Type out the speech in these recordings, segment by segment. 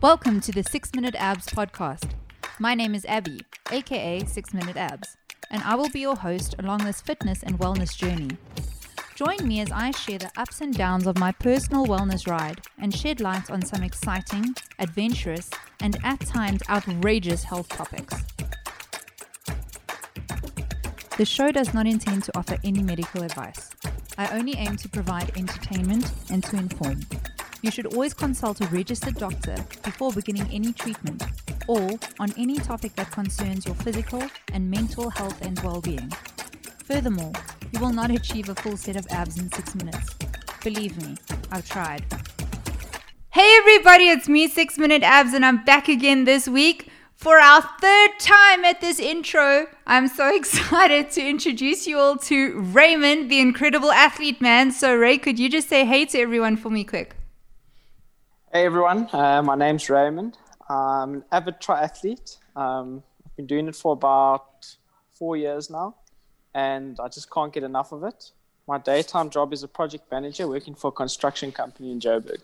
Welcome to the 6 Minute Abs podcast. My name is Abby, aka 6 Minute Abs, and I will be your host along this fitness and wellness journey. Join me as I share the ups and downs of my personal wellness ride and shed light on some exciting, adventurous, and at times outrageous health topics. The show does not intend to offer any medical advice. I only aim to provide entertainment and to inform. You should always consult a registered doctor before beginning any treatment or on any topic that concerns your physical and mental health and well being. Furthermore, you will not achieve a full set of abs in six minutes. Believe me, I've tried. Hey everybody, it's me, Six Minute Abs, and I'm back again this week for our third time at this intro. I'm so excited to introduce you all to Raymond, the incredible athlete man. So, Ray, could you just say hey to everyone for me quick? Hey everyone, uh, my name's Raymond. I'm an avid triathlete. Um, I've been doing it for about four years now, and I just can't get enough of it. My daytime job is a project manager working for a construction company in Joburg.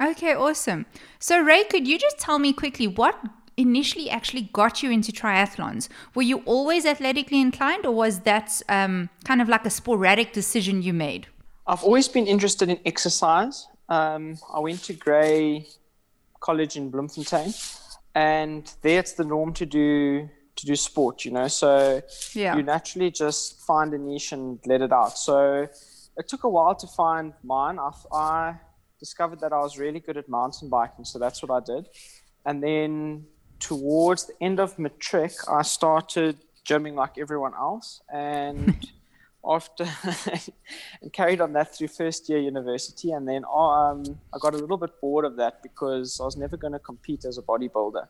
Okay, awesome. So, Ray, could you just tell me quickly what initially actually got you into triathlons? Were you always athletically inclined, or was that um, kind of like a sporadic decision you made? I've always been interested in exercise um, I went to Grey College in Bloemfontein, and there it's the norm to do to do sport. You know, so yeah. you naturally just find a niche and let it out. So it took a while to find mine. I, I discovered that I was really good at mountain biking, so that's what I did. And then towards the end of matric, I started gymming like everyone else, and after and carried on that through first year university. And then um, i got a little bit bored of that because i was never going to compete as a bodybuilder.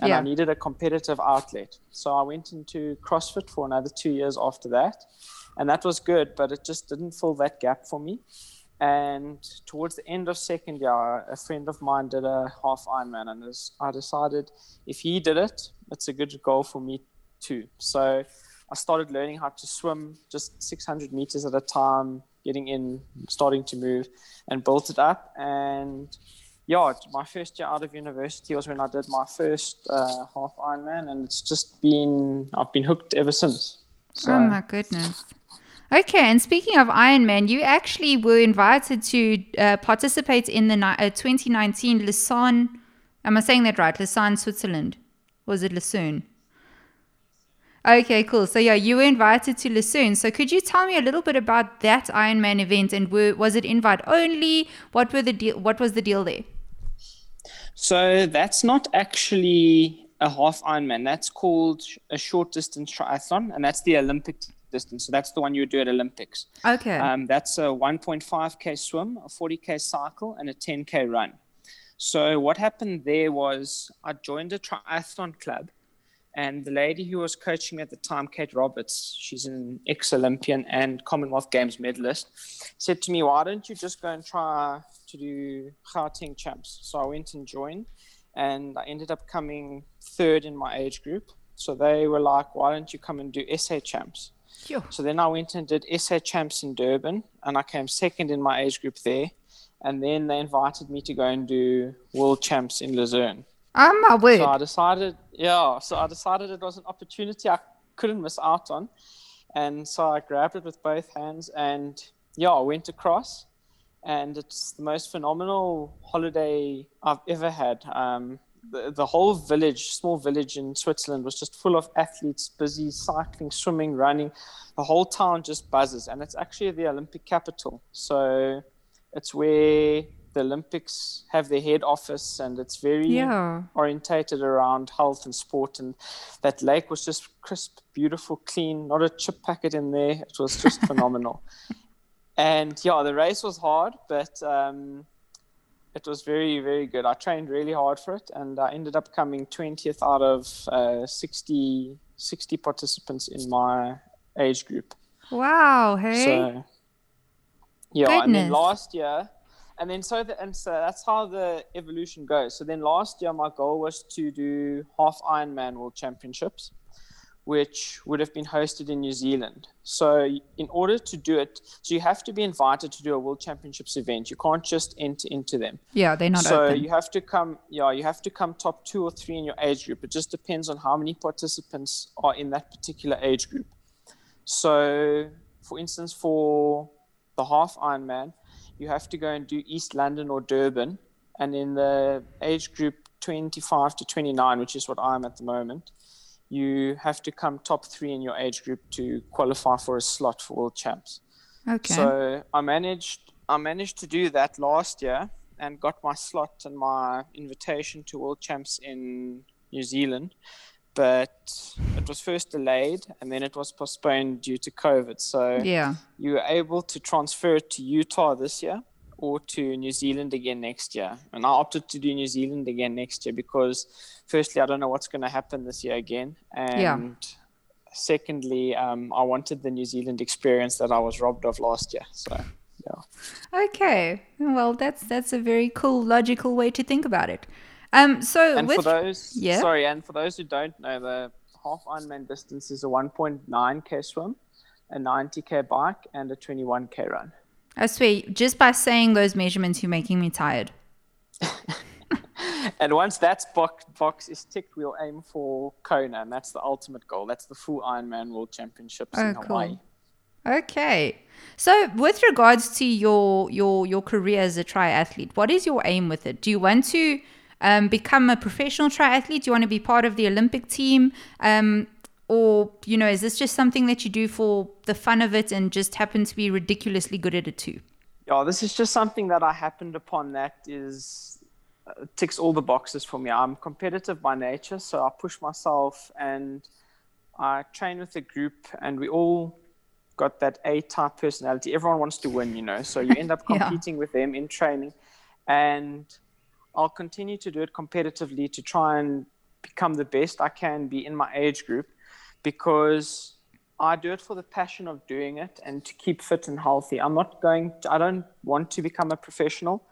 And yeah. i needed a competitive outlet. So i went into crossfit for another two years after that. And that was good but it just didn't fill that gap for me. And towards the end of second year a friend of mine did a half ironman and i decided if he did it it's a good goal for me too. So I started learning how to swim just 600 meters at a time, getting in, starting to move, and built it up. And yeah, my first year out of university was when I did my first uh, half Ironman, and it's just been I've been hooked ever since. So, oh my goodness. Okay, and speaking of Ironman, you actually were invited to uh, participate in the uh, 2019 Lausanne. Am I saying that right? Lausanne, Switzerland. Was it Lucerne? Okay, cool. So yeah, you were invited to Lucerne. So could you tell me a little bit about that Ironman event and were, was it invite only? What were the deal? What was the deal there? So that's not actually a half Ironman. That's called a short distance triathlon, and that's the Olympic distance. So that's the one you would do at Olympics. Okay. Um, that's a 1.5k swim, a 40k cycle, and a 10k run. So what happened there was I joined a triathlon club and the lady who was coaching me at the time, Kate Roberts, she's an ex Olympian and Commonwealth Games medalist, said to me, Why don't you just go and try to do Gauteng champs? So I went and joined, and I ended up coming third in my age group. So they were like, Why don't you come and do SA champs? Sure. So then I went and did SA champs in Durban, and I came second in my age group there. And then they invited me to go and do world champs in Lucerne. Oh my word. So I decided, yeah, so I decided it was an opportunity I couldn't miss out on. And so I grabbed it with both hands and, yeah, I went across. And it's the most phenomenal holiday I've ever had. Um, the, the whole village, small village in Switzerland, was just full of athletes, busy cycling, swimming, running. The whole town just buzzes. And it's actually the Olympic capital. So it's where the Olympics have their head office, and it's very yeah. orientated around health and sport. And that lake was just crisp, beautiful, clean, not a chip packet in there. It was just phenomenal. And yeah, the race was hard, but um, it was very, very good. I trained really hard for it, and I ended up coming 20th out of uh, 60, 60 participants in my age group. Wow! Hey. So, yeah, Goodness. and then last year and then so the, and so that's how the evolution goes. So then last year my goal was to do half Ironman World Championships, which would have been hosted in New Zealand. So, in order to do it, so you have to be invited to do a World Championships event. You can't just enter into them. Yeah, they're not so open. you have to come. Yeah, you have to come top two or three in your age group. It just depends on how many participants are in that particular age group. So, for instance, for the half Ironman, you have to go and do East London or Durban, and in the age group 25 to 29, which is what I'm at the moment you have to come top three in your age group to qualify for a slot for world champs. Okay. So I managed I managed to do that last year and got my slot and my invitation to world champs in New Zealand. But it was first delayed and then it was postponed due to COVID. So yeah. you were able to transfer it to Utah this year or to New Zealand again next year. And I opted to do New Zealand again next year because, firstly, I don't know what's going to happen this year again. And Yeah. secondly, um, I wanted the New Zealand experience that I was robbed of last year. So, yeah. Okay. Well, that's that's a very cool, logical way to think about it. Um. So And with for those, yeah. sorry, and for those who don't know, the half Ironman distance is a 1.9k swim, a 90k bike, and a 21k run. I swear, just by saying those measurements, you're making me tired. And once that's box, box is ticked, we'll aim for Kona, and that's the ultimate goal. That's the full Ironman World Championships Oh, in cool. Hawaii. Okay. So with regards to your your your career as a triathlete, what is your aim with it? Do you want to um, become a professional triathlete? Do you want to be part of the Olympic team? Um, or you know, is this just something that you do for the fun of it and just happen to be ridiculously good at it too? Yeah, this is just something that I happened upon that is uh, ticks all the boxes for me. I'm competitive by nature, so I push myself and I train with a group, and we all got that A-type personality. Everyone wants to win, you know. So you end up Yeah. competing with them in training, and I'll continue to do it competitively to try and become the best I can be in my age group, because I do it for the passion of doing it and to keep fit and healthy. I'm not going. To, I don't want to become a professional.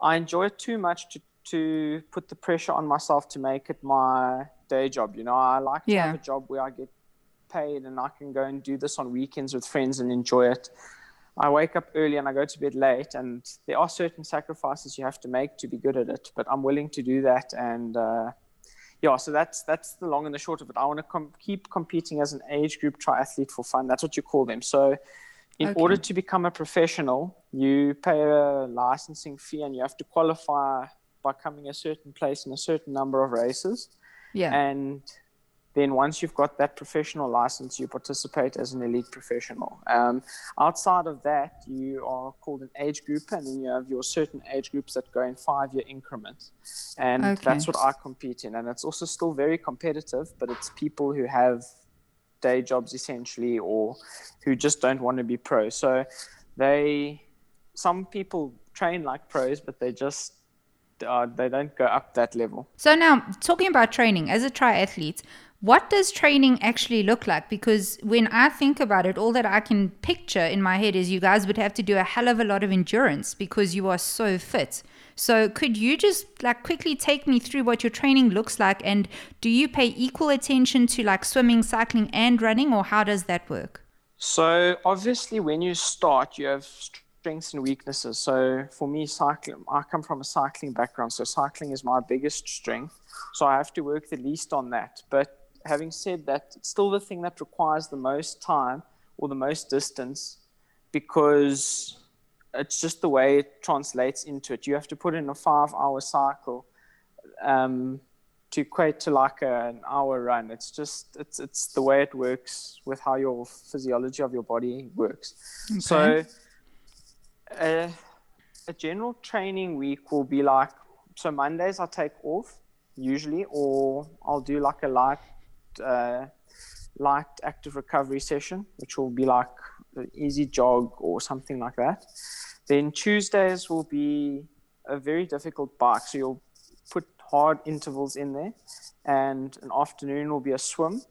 I enjoy it too much to to put the pressure on myself to make it my day job. You know, I like to Yeah. have a job where I get paid and I can go and do this on weekends with friends and enjoy it. I wake up early and I go to bed late, and there are certain sacrifices you have to make to be good at it. But I'm willing to do that, and uh, yeah, so that's that's the long and the short of it. I want to com- keep competing as an age group triathlete for fun. That's what you call them. So, in Okay. order to become a professional, you pay a licensing fee and you have to qualify by coming a certain place in a certain number of races. Yeah. And then once you've got that professional license, you participate as an elite professional. Um, outside of that, you are called an age group, and then you have your certain age groups that go in five-year increments, and Okay. that's what I compete in. And it's also still very competitive, but it's people who have day jobs essentially, or who just don't want to be pro. So they, some people train like pros, but they just uh, they don't go up that level. So now, talking about training as a triathlete, what does training actually look like? Because when I think about it, all that I can picture in my head is you guys would have to do a hell of a lot of endurance because you are so fit. So could you just like quickly take me through what your training looks like and do you pay equal attention to like swimming, cycling and running or how does that work? So obviously, when you start, you have strengths and weaknesses. So for me, cycling, I come from a cycling background, so cycling is my biggest strength. So I have to work the least on that. But having said that, it's still the thing that requires the most time or the most distance because it's just the way it translates into it. You have to put in a five-hour cycle. Um, to equate to like a, an hour run. It's just it's it's the way it works with how your physiology of your body works. So a, a general training week will be like so Mondays I take off usually, or I'll do like a light uh, light active recovery session, which will be like an easy jog or something like that. Then Tuesdays will be a very difficult bike, so you'll put hard intervals in there, and an afternoon will be a swim.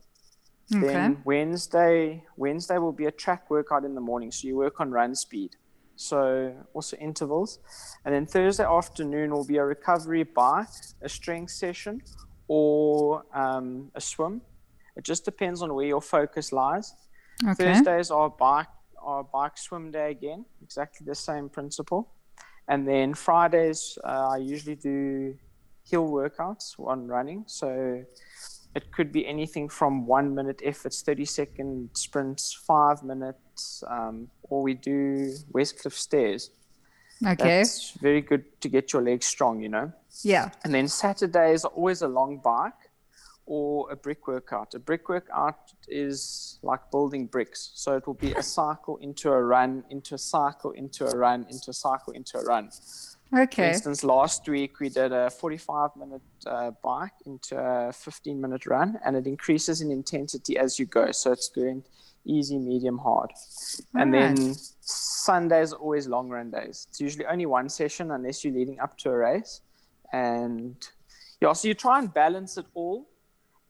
Okay. Then Wednesday, Wednesday will be a track workout in the morning, so you work on run speed. So also intervals, and then Thursday afternoon will be a recovery bike, a strength session, or um, a swim, It just depends on where your focus lies. Okay. Thursdays are bike are bike swim day again, exactly the same principle. And then Fridays, uh, I usually do hill workouts on running. So it could be anything from one minute efforts, 30 second sprints, five minutes, um, or we do Westcliff stairs. Okay. That's very good to get your legs strong, you know. yeah. And then Saturdays are always a long bike or a brick workout. A brick workout is like building bricks. So it will be a cycle into a run, into a cycle, into a run, into a cycle, into a run. Okay. For instance, last week we did a 45 minute uh, bike into a 15 minute run, and it increases in intensity as you go. So it's going easy, medium, hard. And Alright. then Sundays are always long run days. It's usually only one session unless you're leading up to a race. And yeah, so you try and balance it all.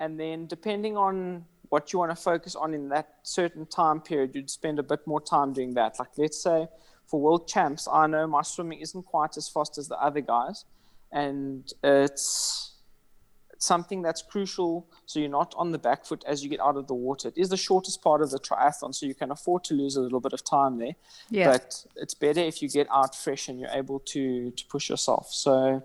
And then depending on what you want to focus on in that certain time period, you'd spend a bit more time doing that. Like let's say for world champs, I know my swimming isn't quite as fast as the other guys, and it's something that's crucial so you're not on the back foot as you get out of the water. It is the shortest part of the triathlon, so you can afford to lose a little bit of time there. Yeah. But it's better if you get out fresh and you're able to to push yourself. So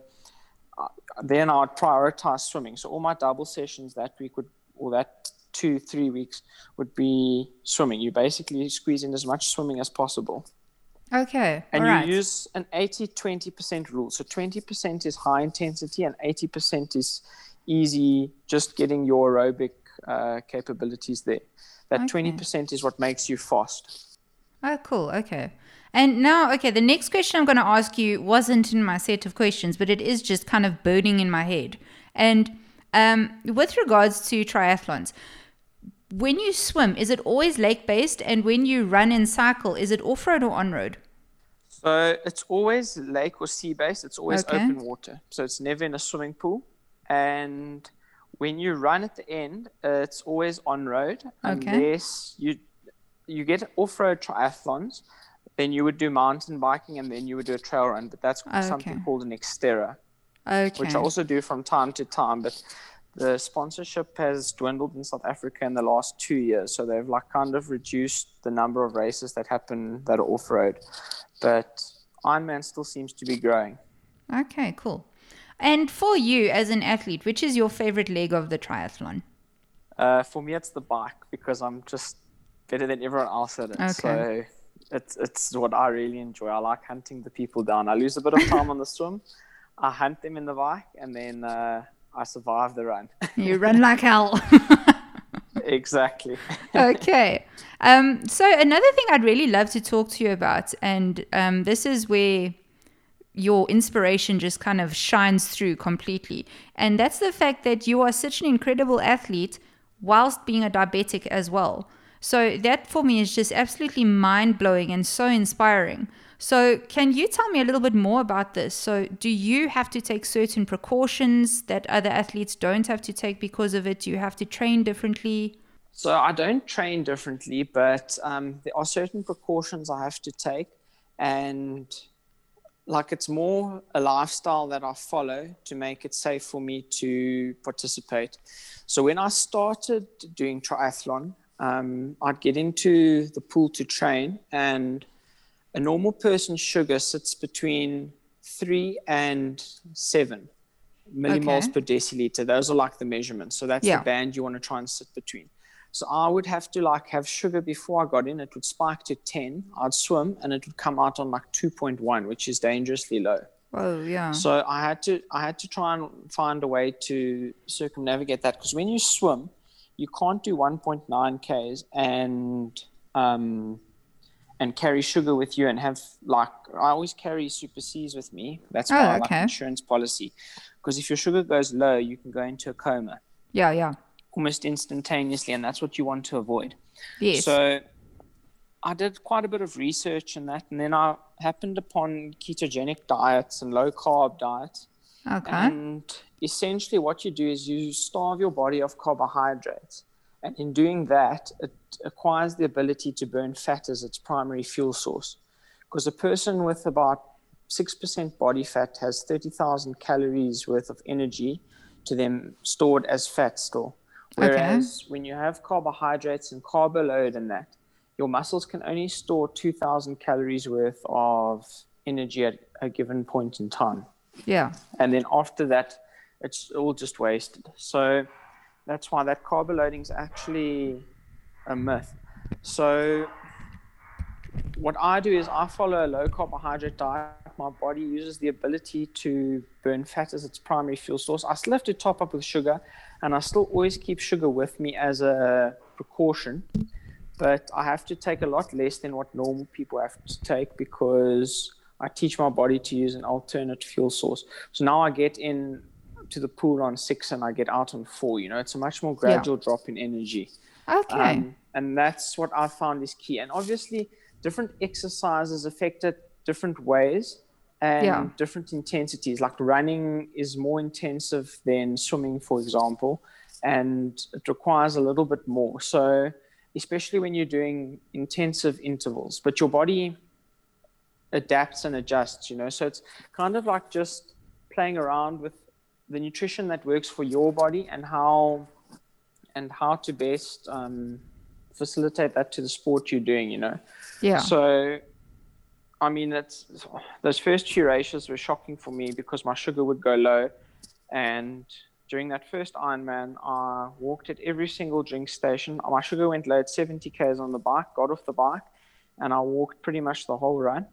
then I'd prioritize swimming. So all my double sessions that week would, or that two three weeks would be swimming. You basically squeeze in as much swimming as possible. okay. And you right. use an 80 20% rule. So 20% is high intensity and 80% is easy, just getting your aerobic uh, capabilities there. That Okay. 20% is what makes you fast. Oh, cool. Okay. And now, okay, the next question I'm going to ask you wasn't in my set of questions, but it is just kind of burning in my head. And um, with regards to triathlons, when you swim, is it always lake based? And when you run and cycle, is it off road or on road? So it's always lake or sea based, it's always Okay. open water. So it's never in a swimming pool. And when you run at the end, uh, it's always on road Okay. unless you you get off road triathlons. Then you would do mountain biking and then you would do a trail run, but that's something called an Xterra. Okay. which I also do from time to time. But the sponsorship has dwindled in South Africa in the last two years, so they've like kind of reduced the number of races that happen that are off road. But Ironman still seems to be growing. Okay, cool. And for you as an athlete, which is your favorite leg of the triathlon? Uh, for me, it's the bike because I'm just better than everyone else at it. Okay. So it's it's what I really enjoy. I like hunting the people down. I lose a bit of time on the swim. I hunt them in the bike, and then uh, I survive the run. You run like hell. exactly. okay. Um, so another thing I'd really love to talk to you about, and um, this is where your inspiration just kind of shines through completely, and that's the fact that you are such an incredible athlete whilst being a diabetic as well. So that for me is just absolutely mind blowing and so inspiring. So, can you tell me a little bit more about this? So, do you have to take certain precautions that other athletes don't have to take because of it? Do you have to train differently? So I don't train differently, but um, there are certain precautions I have to take, and like it's more a lifestyle that I follow to make it safe for me to participate. So when I started doing triathlon, um, I'd get into the pool to train, and a normal person's sugar sits between three and seven millimoles Okay. per deciliter. Those are like the measurements. So that's Yeah. the band you want to try and sit between. So I would have to like have sugar before I got in. It would spike to 10. I'd swim and it would come out on like 2.1, which is dangerously low. Oh, yeah. So I had to I had to try and find a way to circumnavigate that because when you swim, you can't do 1.9 k's and um, and carry sugar with you and have like I always carry super C's with me. That's Oh, my like, okay. insurance policy. Because if your sugar goes low, you can go into a coma Yeah, yeah. almost instantaneously, and that's what you want to avoid. Yes. So I did quite a bit of research in that, and then I happened upon ketogenic diets and low carb diets. Okay. And essentially, what you do is you starve your body of carbohydrates. And in doing that, it acquires the ability to burn fat as its primary fuel source. Because a person with about 6% body fat has 30,000 calories worth of energy to them stored as fat still. Whereas okay. when you have carbohydrates and carb load and that, your muscles can only store 2,000 calories worth of energy at a given point in time. Yeah. And then after that, it's all just wasted. So that's why that carb loading is actually a myth. So what I do is I follow a low carbohydrate diet. My body uses the ability to burn fat as its primary fuel source. I still have to top up with sugar, and I still always keep sugar with me as a precaution. But I have to take a lot less than what normal people have to take because I teach my body to use an alternate fuel source. So now I get in to the pool on six and I get out on four. You know, it's a much more gradual yeah. drop in energy. Okay. Um, and that's what I found is key. And obviously, different exercises affect it different ways and yeah. different intensities. Like running is more intensive than swimming, for example, and it requires a little bit more. So, especially when you're doing intensive intervals, but your body adapts and adjusts, you know. So, it's kind of like just playing around with the nutrition that works for your body and how and how to best um, facilitate that to the sport you're doing, you know. Yeah. So, I mean, that's those first few races were shocking for me because my sugar would go low, and during that first Ironman, I walked at every single drink station. My sugar went low at 70 k's on the bike. Got off the bike, and I walked pretty much the whole run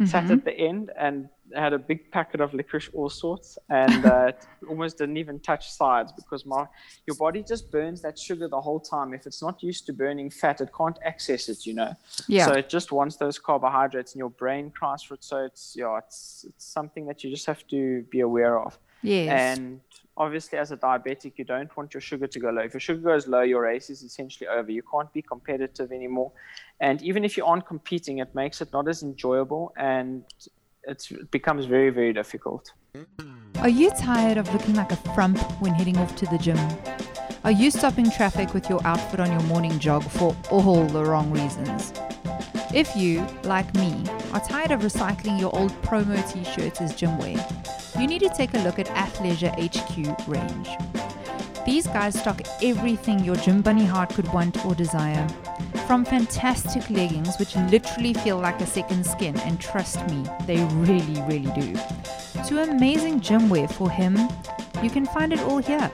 mm-hmm. sat at the end and had a big packet of licorice, all sorts, and uh, almost didn't even touch sides because my your body just burns that sugar the whole time. If it's not used to burning fat, it can't access it, you know. Yeah. So it just wants those carbohydrates, and your brain cries for it. So it's yeah, it's it's something that you just have to be aware of. Yes. And obviously, as a diabetic, you don't want your sugar to go low. If your sugar goes low, your race is essentially over. You can't be competitive anymore. And even if you aren't competing, it makes it not as enjoyable and it becomes very, very difficult. Are you tired of looking like a frump when heading off to the gym? Are you stopping traffic with your outfit on your morning jog for all the wrong reasons? If you, like me, are tired of recycling your old promo t shirts as gym wear, you need to take a look at Athleisure HQ range. These guys stock everything your gym bunny heart could want or desire from fantastic leggings, which literally feel like a second skin, and trust me, they really, really do, to amazing gym wear for him, you can find it all here.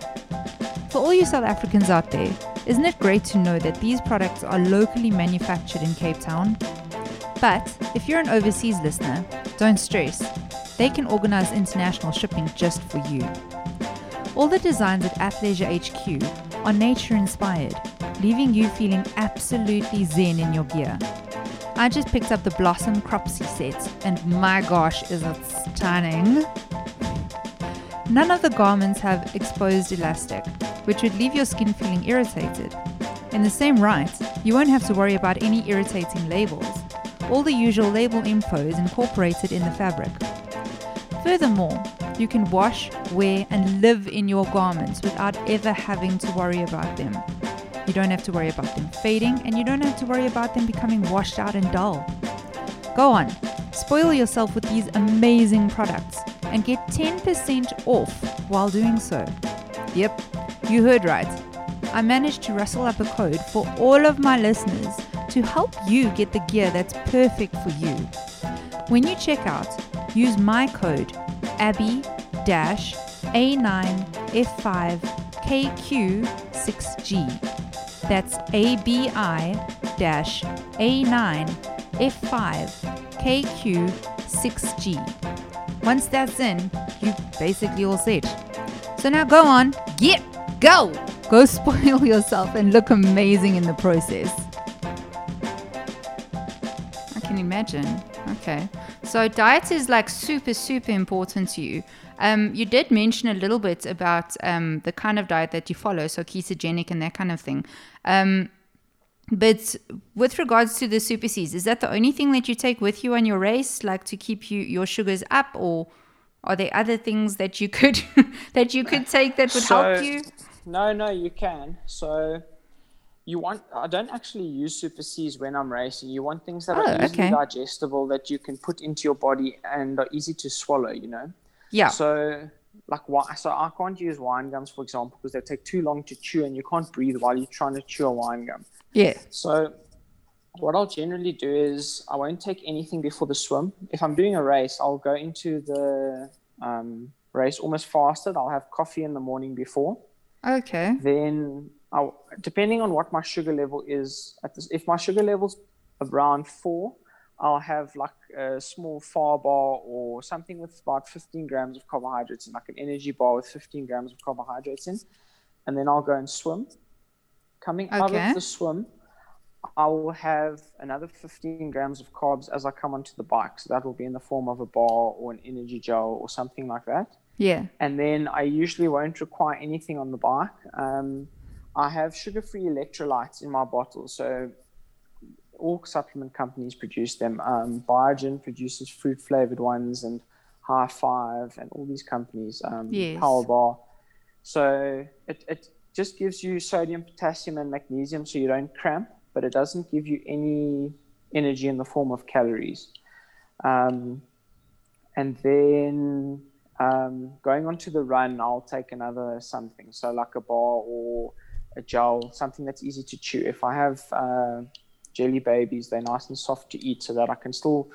For all you South Africans out there, isn't it great to know that these products are locally manufactured in Cape Town? But if you're an overseas listener, don't stress. They can organize international shipping just for you. All the designs at Athleisure HQ are nature inspired leaving you feeling absolutely zen in your gear. I just picked up the Blossom Cropsy set, and my gosh, is it stunning! None of the garments have exposed elastic, which would leave your skin feeling irritated. In the same right, you won't have to worry about any irritating labels. All the usual label info is incorporated in the fabric. Furthermore, you can wash, wear, and live in your garments without ever having to worry about them. You don't have to worry about them fading, and you don't have to worry about them becoming washed out and dull. Go on, spoil yourself with these amazing products and get 10% off while doing so. Yep, you heard right. I managed to rustle up a code for all of my listeners to help you get the gear that's perfect for you. When you check out, use my code ABBY A9F5KQ6G that's ABI A9F5KQ6G. Once that's in, you basically all set. So now go on, get, go! Go spoil yourself and look amazing in the process. I can imagine. Okay. So diet is like super, super important to you. Um, you did mention a little bit about um, the kind of diet that you follow, so ketogenic and that kind of thing. Um, but with regards to the super Cs, is that the only thing that you take with you on your race, like to keep you your sugars up, or are there other things that you could that you could take that would so, help you? No, no, you can. So you want I don't actually use super Cs when I'm racing. You want things that oh, are easily okay. digestible that you can put into your body and are easy to swallow, you know? Yeah. So like why so I can't use wine gums for example because they take too long to chew and you can't breathe while you're trying to chew a wine gum. Yeah. So what I'll generally do is I won't take anything before the swim. If I'm doing a race, I'll go into the um, race almost fasted. I'll have coffee in the morning before. Okay. Then, Depending on what my sugar level is, at this, if my sugar level's around four, I'll have like a small far bar or something with about 15 grams of carbohydrates in, like an energy bar with 15 grams of carbohydrates in. And then I'll go and swim. Coming out of the swim, I will have another 15 grams of carbs as I come onto the bike. So that will be in the form of a bar or an energy gel or something like that Yeah. and then I usually won't require anything on the bike. Um, I have sugar-free electrolytes in my bottle, so all supplement companies produce them. Um, Biogen produces fruit-flavored ones, and High Five, and all these companies. Um, Yes. Power Bar. So it, it just gives you sodium, potassium, and magnesium, so you don't cramp, but it doesn't give you any energy in the form of calories. Um, and then um, going on to the run, I'll take another something, so like a bar or a gel, something that's easy to chew. If I have uh, jelly babies, they're nice and soft to eat, so that I can still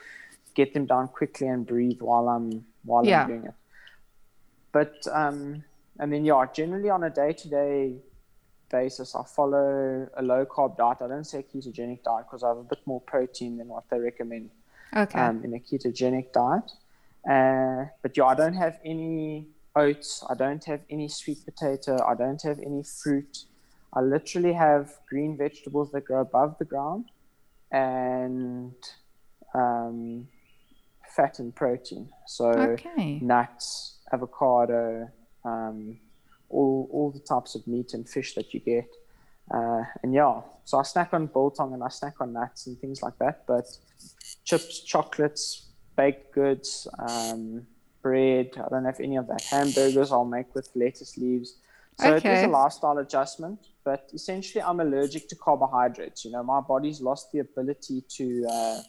get them down quickly and breathe while I'm while Yeah. I'm doing it. But um, and then yeah, generally on a day-to-day basis, I follow a low-carb diet. I don't say ketogenic diet because I have a bit more protein than what they recommend Okay. um, in a ketogenic diet. Uh, but yeah, I don't have any oats. I don't have any sweet potato. I don't have any fruit. I literally have green vegetables that grow above the ground and um, fat and protein. So okay. nuts, avocado, um, all all the types of meat and fish that you get. Uh, and yeah, so I snack on biltong and I snack on nuts and things like that. But chips, chocolates, baked goods, um, bread. I don't have any of that. Hamburgers I'll make with lettuce leaves. So it is Okay. a lifestyle adjustment, but essentially I'm allergic to carbohydrates. You know, my body's lost the ability to uh,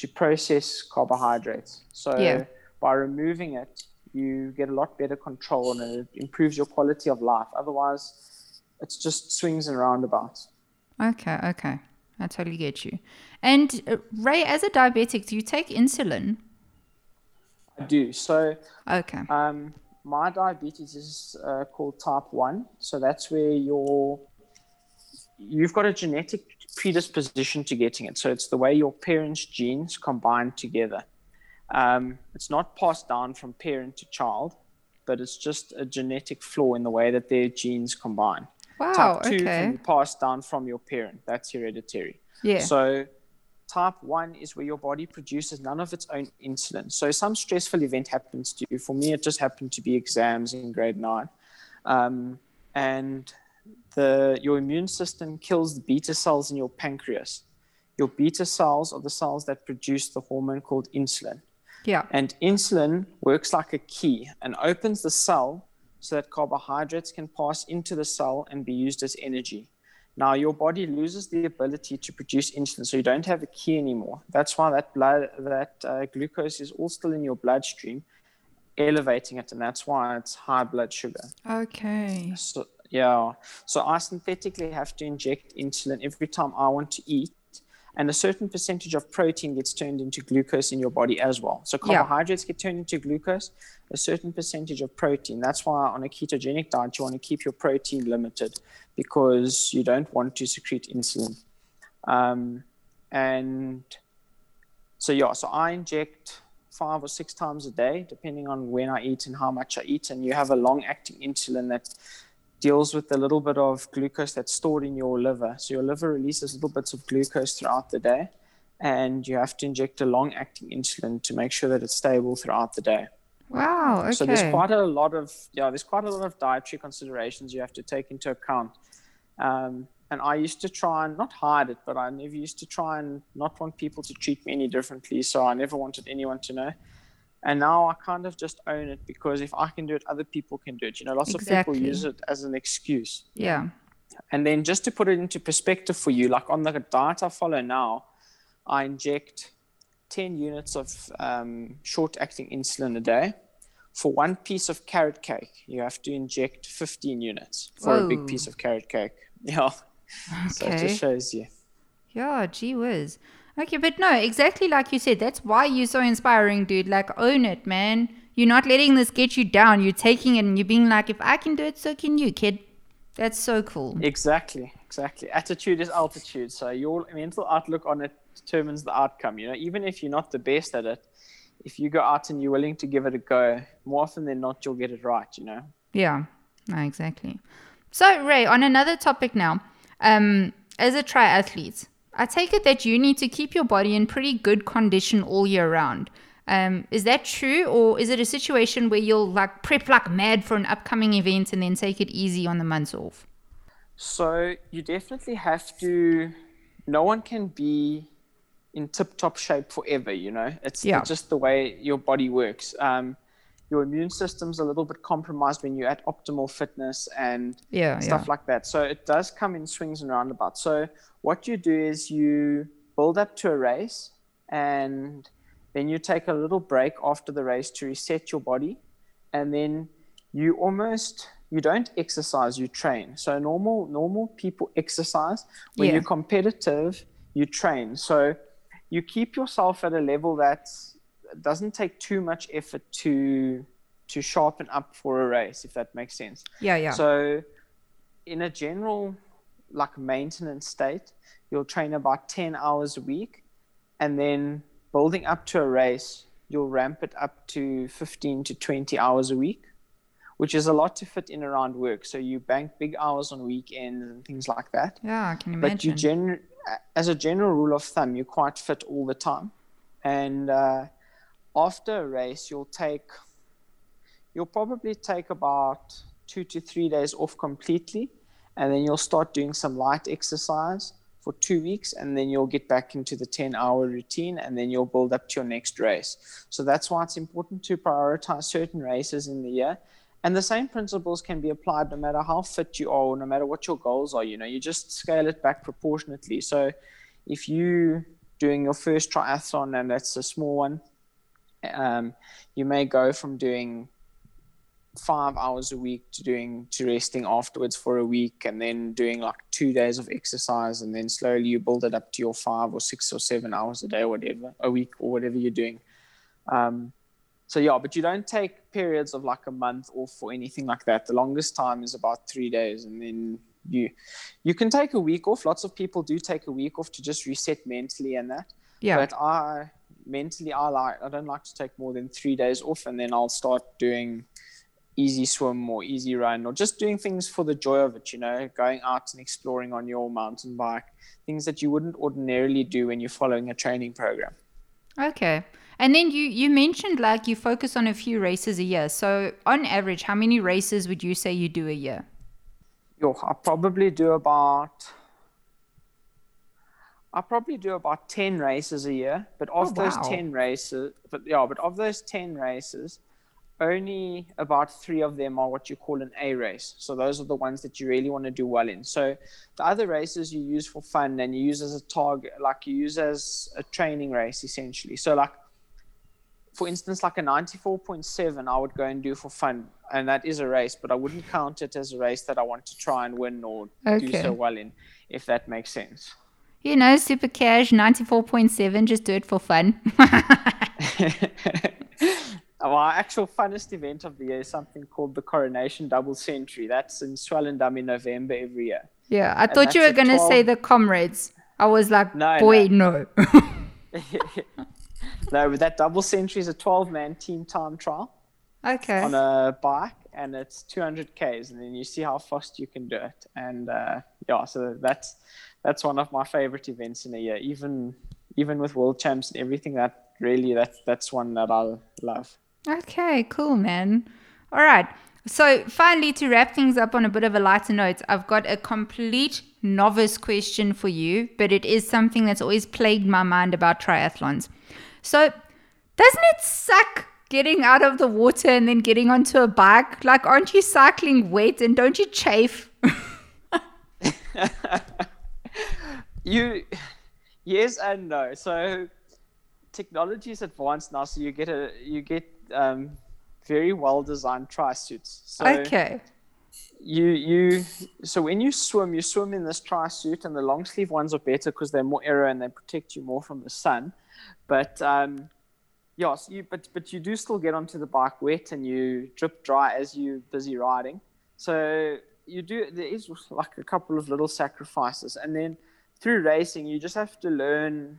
to process carbohydrates. So Yeah. by removing it, you get a lot better control and it improves your quality of life. Otherwise, it's just swings and roundabouts. Okay. Okay. I totally get you. And uh, Ray, as a diabetic, do you take insulin? I do. So Okay. Um, my diabetes is uh, called type 1. So that's where your you've got a genetic predisposition to getting it. So it's the way your parents' genes combine together. Um, it's not passed down from parent to child, but it's just a genetic flaw in the way that their genes combine. Wow. type 2 Okay. can be passed down from your parent. That's hereditary. Yeah. So, type 1 is where your body produces none of its own insulin. So, some stressful event happens to you. For me, it just happened to be exams in grade 9. Um, and the, your immune system kills the beta cells in your pancreas. Your beta cells are the cells that produce the hormone called insulin. yeah. And insulin works like a key and opens the cell so that carbohydrates can pass into the cell and be used as energy. Now, your body loses the ability to produce insulin, so you don't have a key anymore. That's why that blood, that uh, glucose is all still in your bloodstream, elevating it, and that's why it's high blood sugar. Okay. So, yeah. So I synthetically have to inject insulin every time I want to eat. And a certain percentage of protein gets turned into glucose in your body as well. So Yeah. carbohydrates get turned into glucose, a certain percentage of protein. That's why on a ketogenic diet, you want to keep your protein limited because you don't want to secrete insulin. Um, and so, yeah, so I inject five or six times a day, depending on when I eat and how much I eat. And you have a long acting insulin that deals with a little bit of glucose that's stored in your liver. So your liver releases little bits of glucose throughout the day, and you have to inject a long acting insulin to make sure that it's stable throughout the day. Wow. Okay. So there's quite a lot of yeah, there's quite a lot of dietary considerations you have to take into account. Um, and I used to try and not hide it, but I never used to try and not want people to treat me any differently. So I never wanted anyone to know. And now I kind of just own it because if I can do it, other people can do it. You know, lots of people use it as an excuse. yeah. And then just to put it into perspective for you, like on the diet I follow now, I inject 10 units of um, short acting insulin a day for one piece of carrot cake, you have to inject 15 units for a big piece of carrot cake. Yeah. So it Okay. just shows you. Yeah, gee whiz. Okay, but no, exactly like you said, that's why you're so inspiring, dude. Like, own it, man. You're not letting this get you down. You're taking it and you're being like, if I can do it, so can you, kid. That's so cool. Exactly, exactly. Attitude is altitude. So your mental outlook on it determines the outcome. You know, even if you're not the best at it, if you go out and you're willing to give it a go, more often than not, you'll get it right. You know. Yeah, no, exactly. So, Ray, on another topic now, um, as a triathlete, I take it that you need to keep your body in pretty good condition all year round. Um, is that true, or is it a situation where you'll like prep like mad for an upcoming event and then take it easy on the months off? So you definitely have to. No one can be in tip-top shape forever. You know, it's Yeah. just the way your body works. Um, your immune system's a little bit compromised when you're at optimal fitness and Yeah, stuff like that. So it does come in swings and roundabouts. So what you do is you build up to a race and then you take a little break after the race to reset your body and then you almost you don't exercise you train so normal normal people exercise when Yeah. you're competitive you train so you keep yourself at a level that doesn't take too much effort to to sharpen up for a race if that makes sense yeah, yeah. so, in a general, like maintenance state, you'll train about 10 hours a week. And then building up to a race, you'll ramp it up to 15 to 20 hours a week, which is a lot to fit in around work. So, you bank big hours on weekends and things like that. yeah, I can But you gen- as a general rule of thumb, you're quite fit all the time. And uh, after a race, you'll take, you'll probably take about two to three days off completely, and then you'll start doing some light exercise for two weeks, and then you'll get back into the 10 hour routine, and then you'll build up to your next race. So that's why it's important to prioritize certain races in the year. And the same principles can be applied no matter how fit you are, or no matter what your goals are. You know, you just scale it back proportionately. So if you're doing your first triathlon and that's a small one, um, you may go from doing five hours a week to doing to resting afterwards for a week and then doing like two days of exercise and then slowly you build it up to your five or six or seven hours a day or whatever a week or whatever you're doing. Um, so yeah but you don't take periods of like a month off or anything like that. The longest time is about three days and then you you can take a week off. Lots of people do take a week off to just reset mentally and that. Yeah, but I mentally I like I don't like to take more than three days off and then I'll start doing easy swim or easy run or just doing things for the joy of it, you know, going out and exploring on your mountain bike, things that you wouldn't ordinarily do when you're following a training program. okay. And then you you mentioned like you focus on a few races a year. So on average, how many races would you say you do a year? Yo, I probably do about I probably do about ten races a year, but of Oh, those ten races, but yeah, but of those ten races, only about three of them are what you call an A race. So those are the ones that you really want to do well in. So the other races you use for fun and you use as a target, like you use as a training race essentially. So like, for instance, like a 94.7, I would go and do for fun, and that is a race, but I wouldn't count it as a race that I want to try and win or do so well in, if that makes sense. You know, super cash, 94.7, just do it for fun. Our actual funnest event of the year is something called the Coronation Double Century. That's in Swellendam in November every year. yeah, I thought you were going to say the comrades. I was like, No, boy, no. no, but that double century is a 12 man team time trial okay. on a bike and it's 200 Ks and then you see how fast you can do it. And uh, yeah, so that's that's one of my favorite events in a year. Even even with world champs and everything, that really that that's one that I love. Okay, cool, man. All right. So, finally, to wrap things up on a bit of a lighter note, I've got a complete novice question for you, but it is something that's always plagued my mind about triathlons. So, doesn't it suck getting out of the water and then getting onto a bike? Like, aren't you cycling wet and don't you chafe? you yes and no so technology is advanced now so you get a you get um, very well designed tri suits. So okay. you you so when you swim, you swim in this tri suit, and the long sleeve ones are better because they're more aero and they protect you more from the sun. But um, yes, you but but you do still get onto the bike wet and you drip dry as you busy riding. So you do there is like a couple of little sacrifices, and then through racing, you just have to learn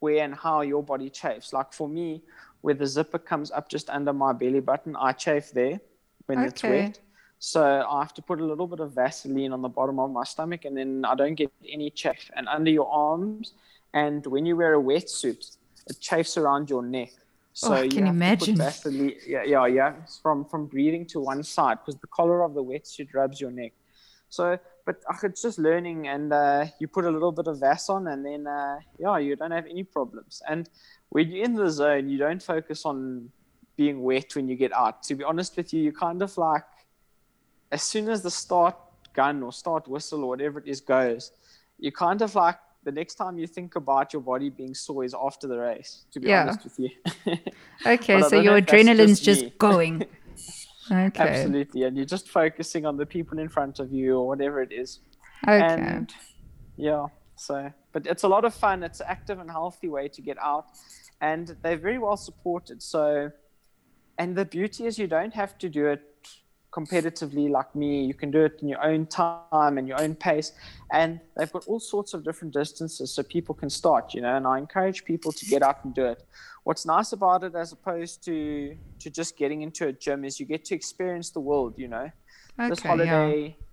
where and how your body chafes. Like for me, where the zipper comes up just under my belly button, I chafe there when okay. it's wet. So I have to put a little bit of Vaseline on the bottom of my stomach, and then I don't get any chafe. And under your arms, and when you wear a wetsuit, it chafes around your neck. So oh, I can imagine. Vaseline, yeah, yeah, yeah. From from breathing to one side because the collar of the wetsuit rubs your neck. So, but uh, it's just learning, and uh, you put a little bit of Vas on, and then uh, yeah, you don't have any problems. And when you're in the zone, you don't focus on being wet when you get out. To be honest with you, you kind of like as soon as the start gun or start whistle or whatever it is goes, you kind of like the next time you think about your body being sore is after the race, to be yeah. honest with you. okay, so your adrenaline's just, just going. Okay. Absolutely. And you're just focusing on the people in front of you or whatever it is. Okay. And yeah, so, but it's a lot of fun. It's an active and healthy way to get out. And they're very well supported. So, and the beauty is you don't have to do it competitively like me. You can do it in your own time and your own pace. And they've got all sorts of different distances so people can start, you know. And I encourage people to get up and do it. What's nice about it, as opposed to to just getting into a gym, is you get to experience the world, you know. Okay, this holiday, yeah.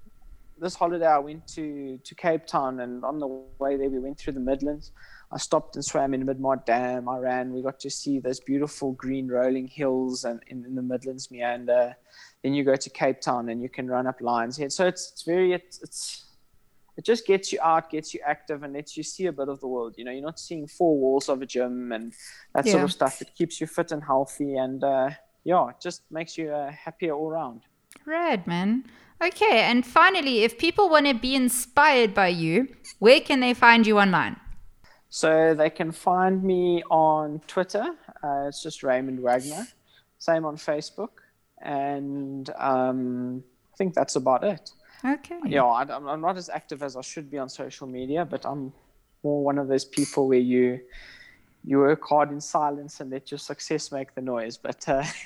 this holiday, I went to to Cape Town, and on the way there, we went through the Midlands. I stopped and swam in Midmar Dam. I ran. We got to see those beautiful green rolling hills and in, in the Midlands meander then you go to Cape Town and you can run up Lions Head. So it's it's very it's, it's it just gets you out, gets you active, and lets you see a bit of the world. You know, you're not seeing four walls of a gym and that yeah. sort of stuff. It keeps you fit and healthy, and uh, yeah, it just makes you uh, happier all around. Right, man. Okay, and finally, if people want to be inspired by you, where can they find you online? So they can find me on Twitter. Uh, it's just Raymond Wagner. Same on Facebook and um, I think that's about it. Okay. Yeah, I, I'm not as active as I should be on social media, but I'm more one of those people where you you work hard in silence and let your success make the noise. But uh,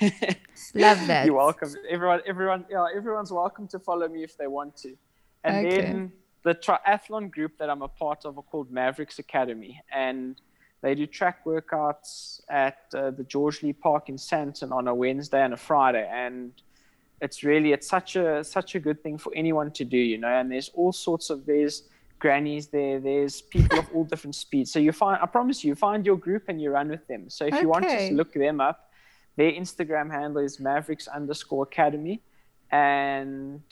love that. You're welcome. Everyone, everyone, yeah, everyone's welcome to follow me if they want to. And okay. then the triathlon group that I'm a part of are called Mavericks Academy, and they do track workouts at uh, the George Lea Park in Sandton on a Wednesday and a Friday, and it's really it's such a such a good thing for anyone to do, you know. And there's all sorts of there's grannies there, there's people of all different speeds. So you find I promise you, you find your group and you run with them. So if okay. you want to look them up, their Instagram handle is Mavericks underscore Academy, and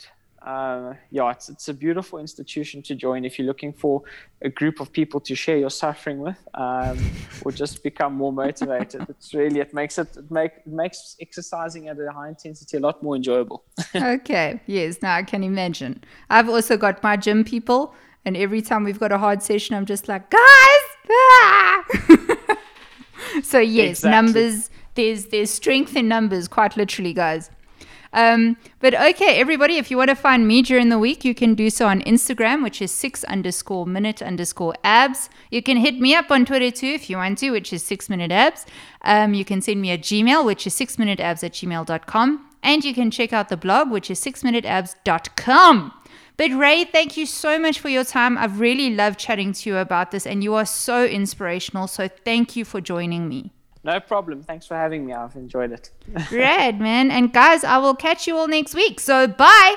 uh, yeah, it's, it's a beautiful institution to join if you're looking for a group of people to share your suffering with um, or just become more motivated. It's really, it makes it, it, make, it makes exercising at a high intensity a lot more enjoyable. okay. Yes. Now I can imagine. I've also got my gym people, and every time we've got a hard session, I'm just like, guys, ah! so yes, exactly. numbers, there's, there's strength in numbers, quite literally, guys. Um, but okay, everybody, if you want to find me during the week, you can do so on Instagram, which is six underscore minute underscore abs. You can hit me up on Twitter too if you want to, which is six minute abs. Um, you can send me a Gmail, which is six minute abs at gmail.com. And you can check out the blog, which is six minute sixminuteabs.com. But Ray, thank you so much for your time. I've really loved chatting to you about this, and you are so inspirational. So thank you for joining me. No problem. Thanks for having me. I've enjoyed it. Red, man. And guys, I will catch you all next week. So bye.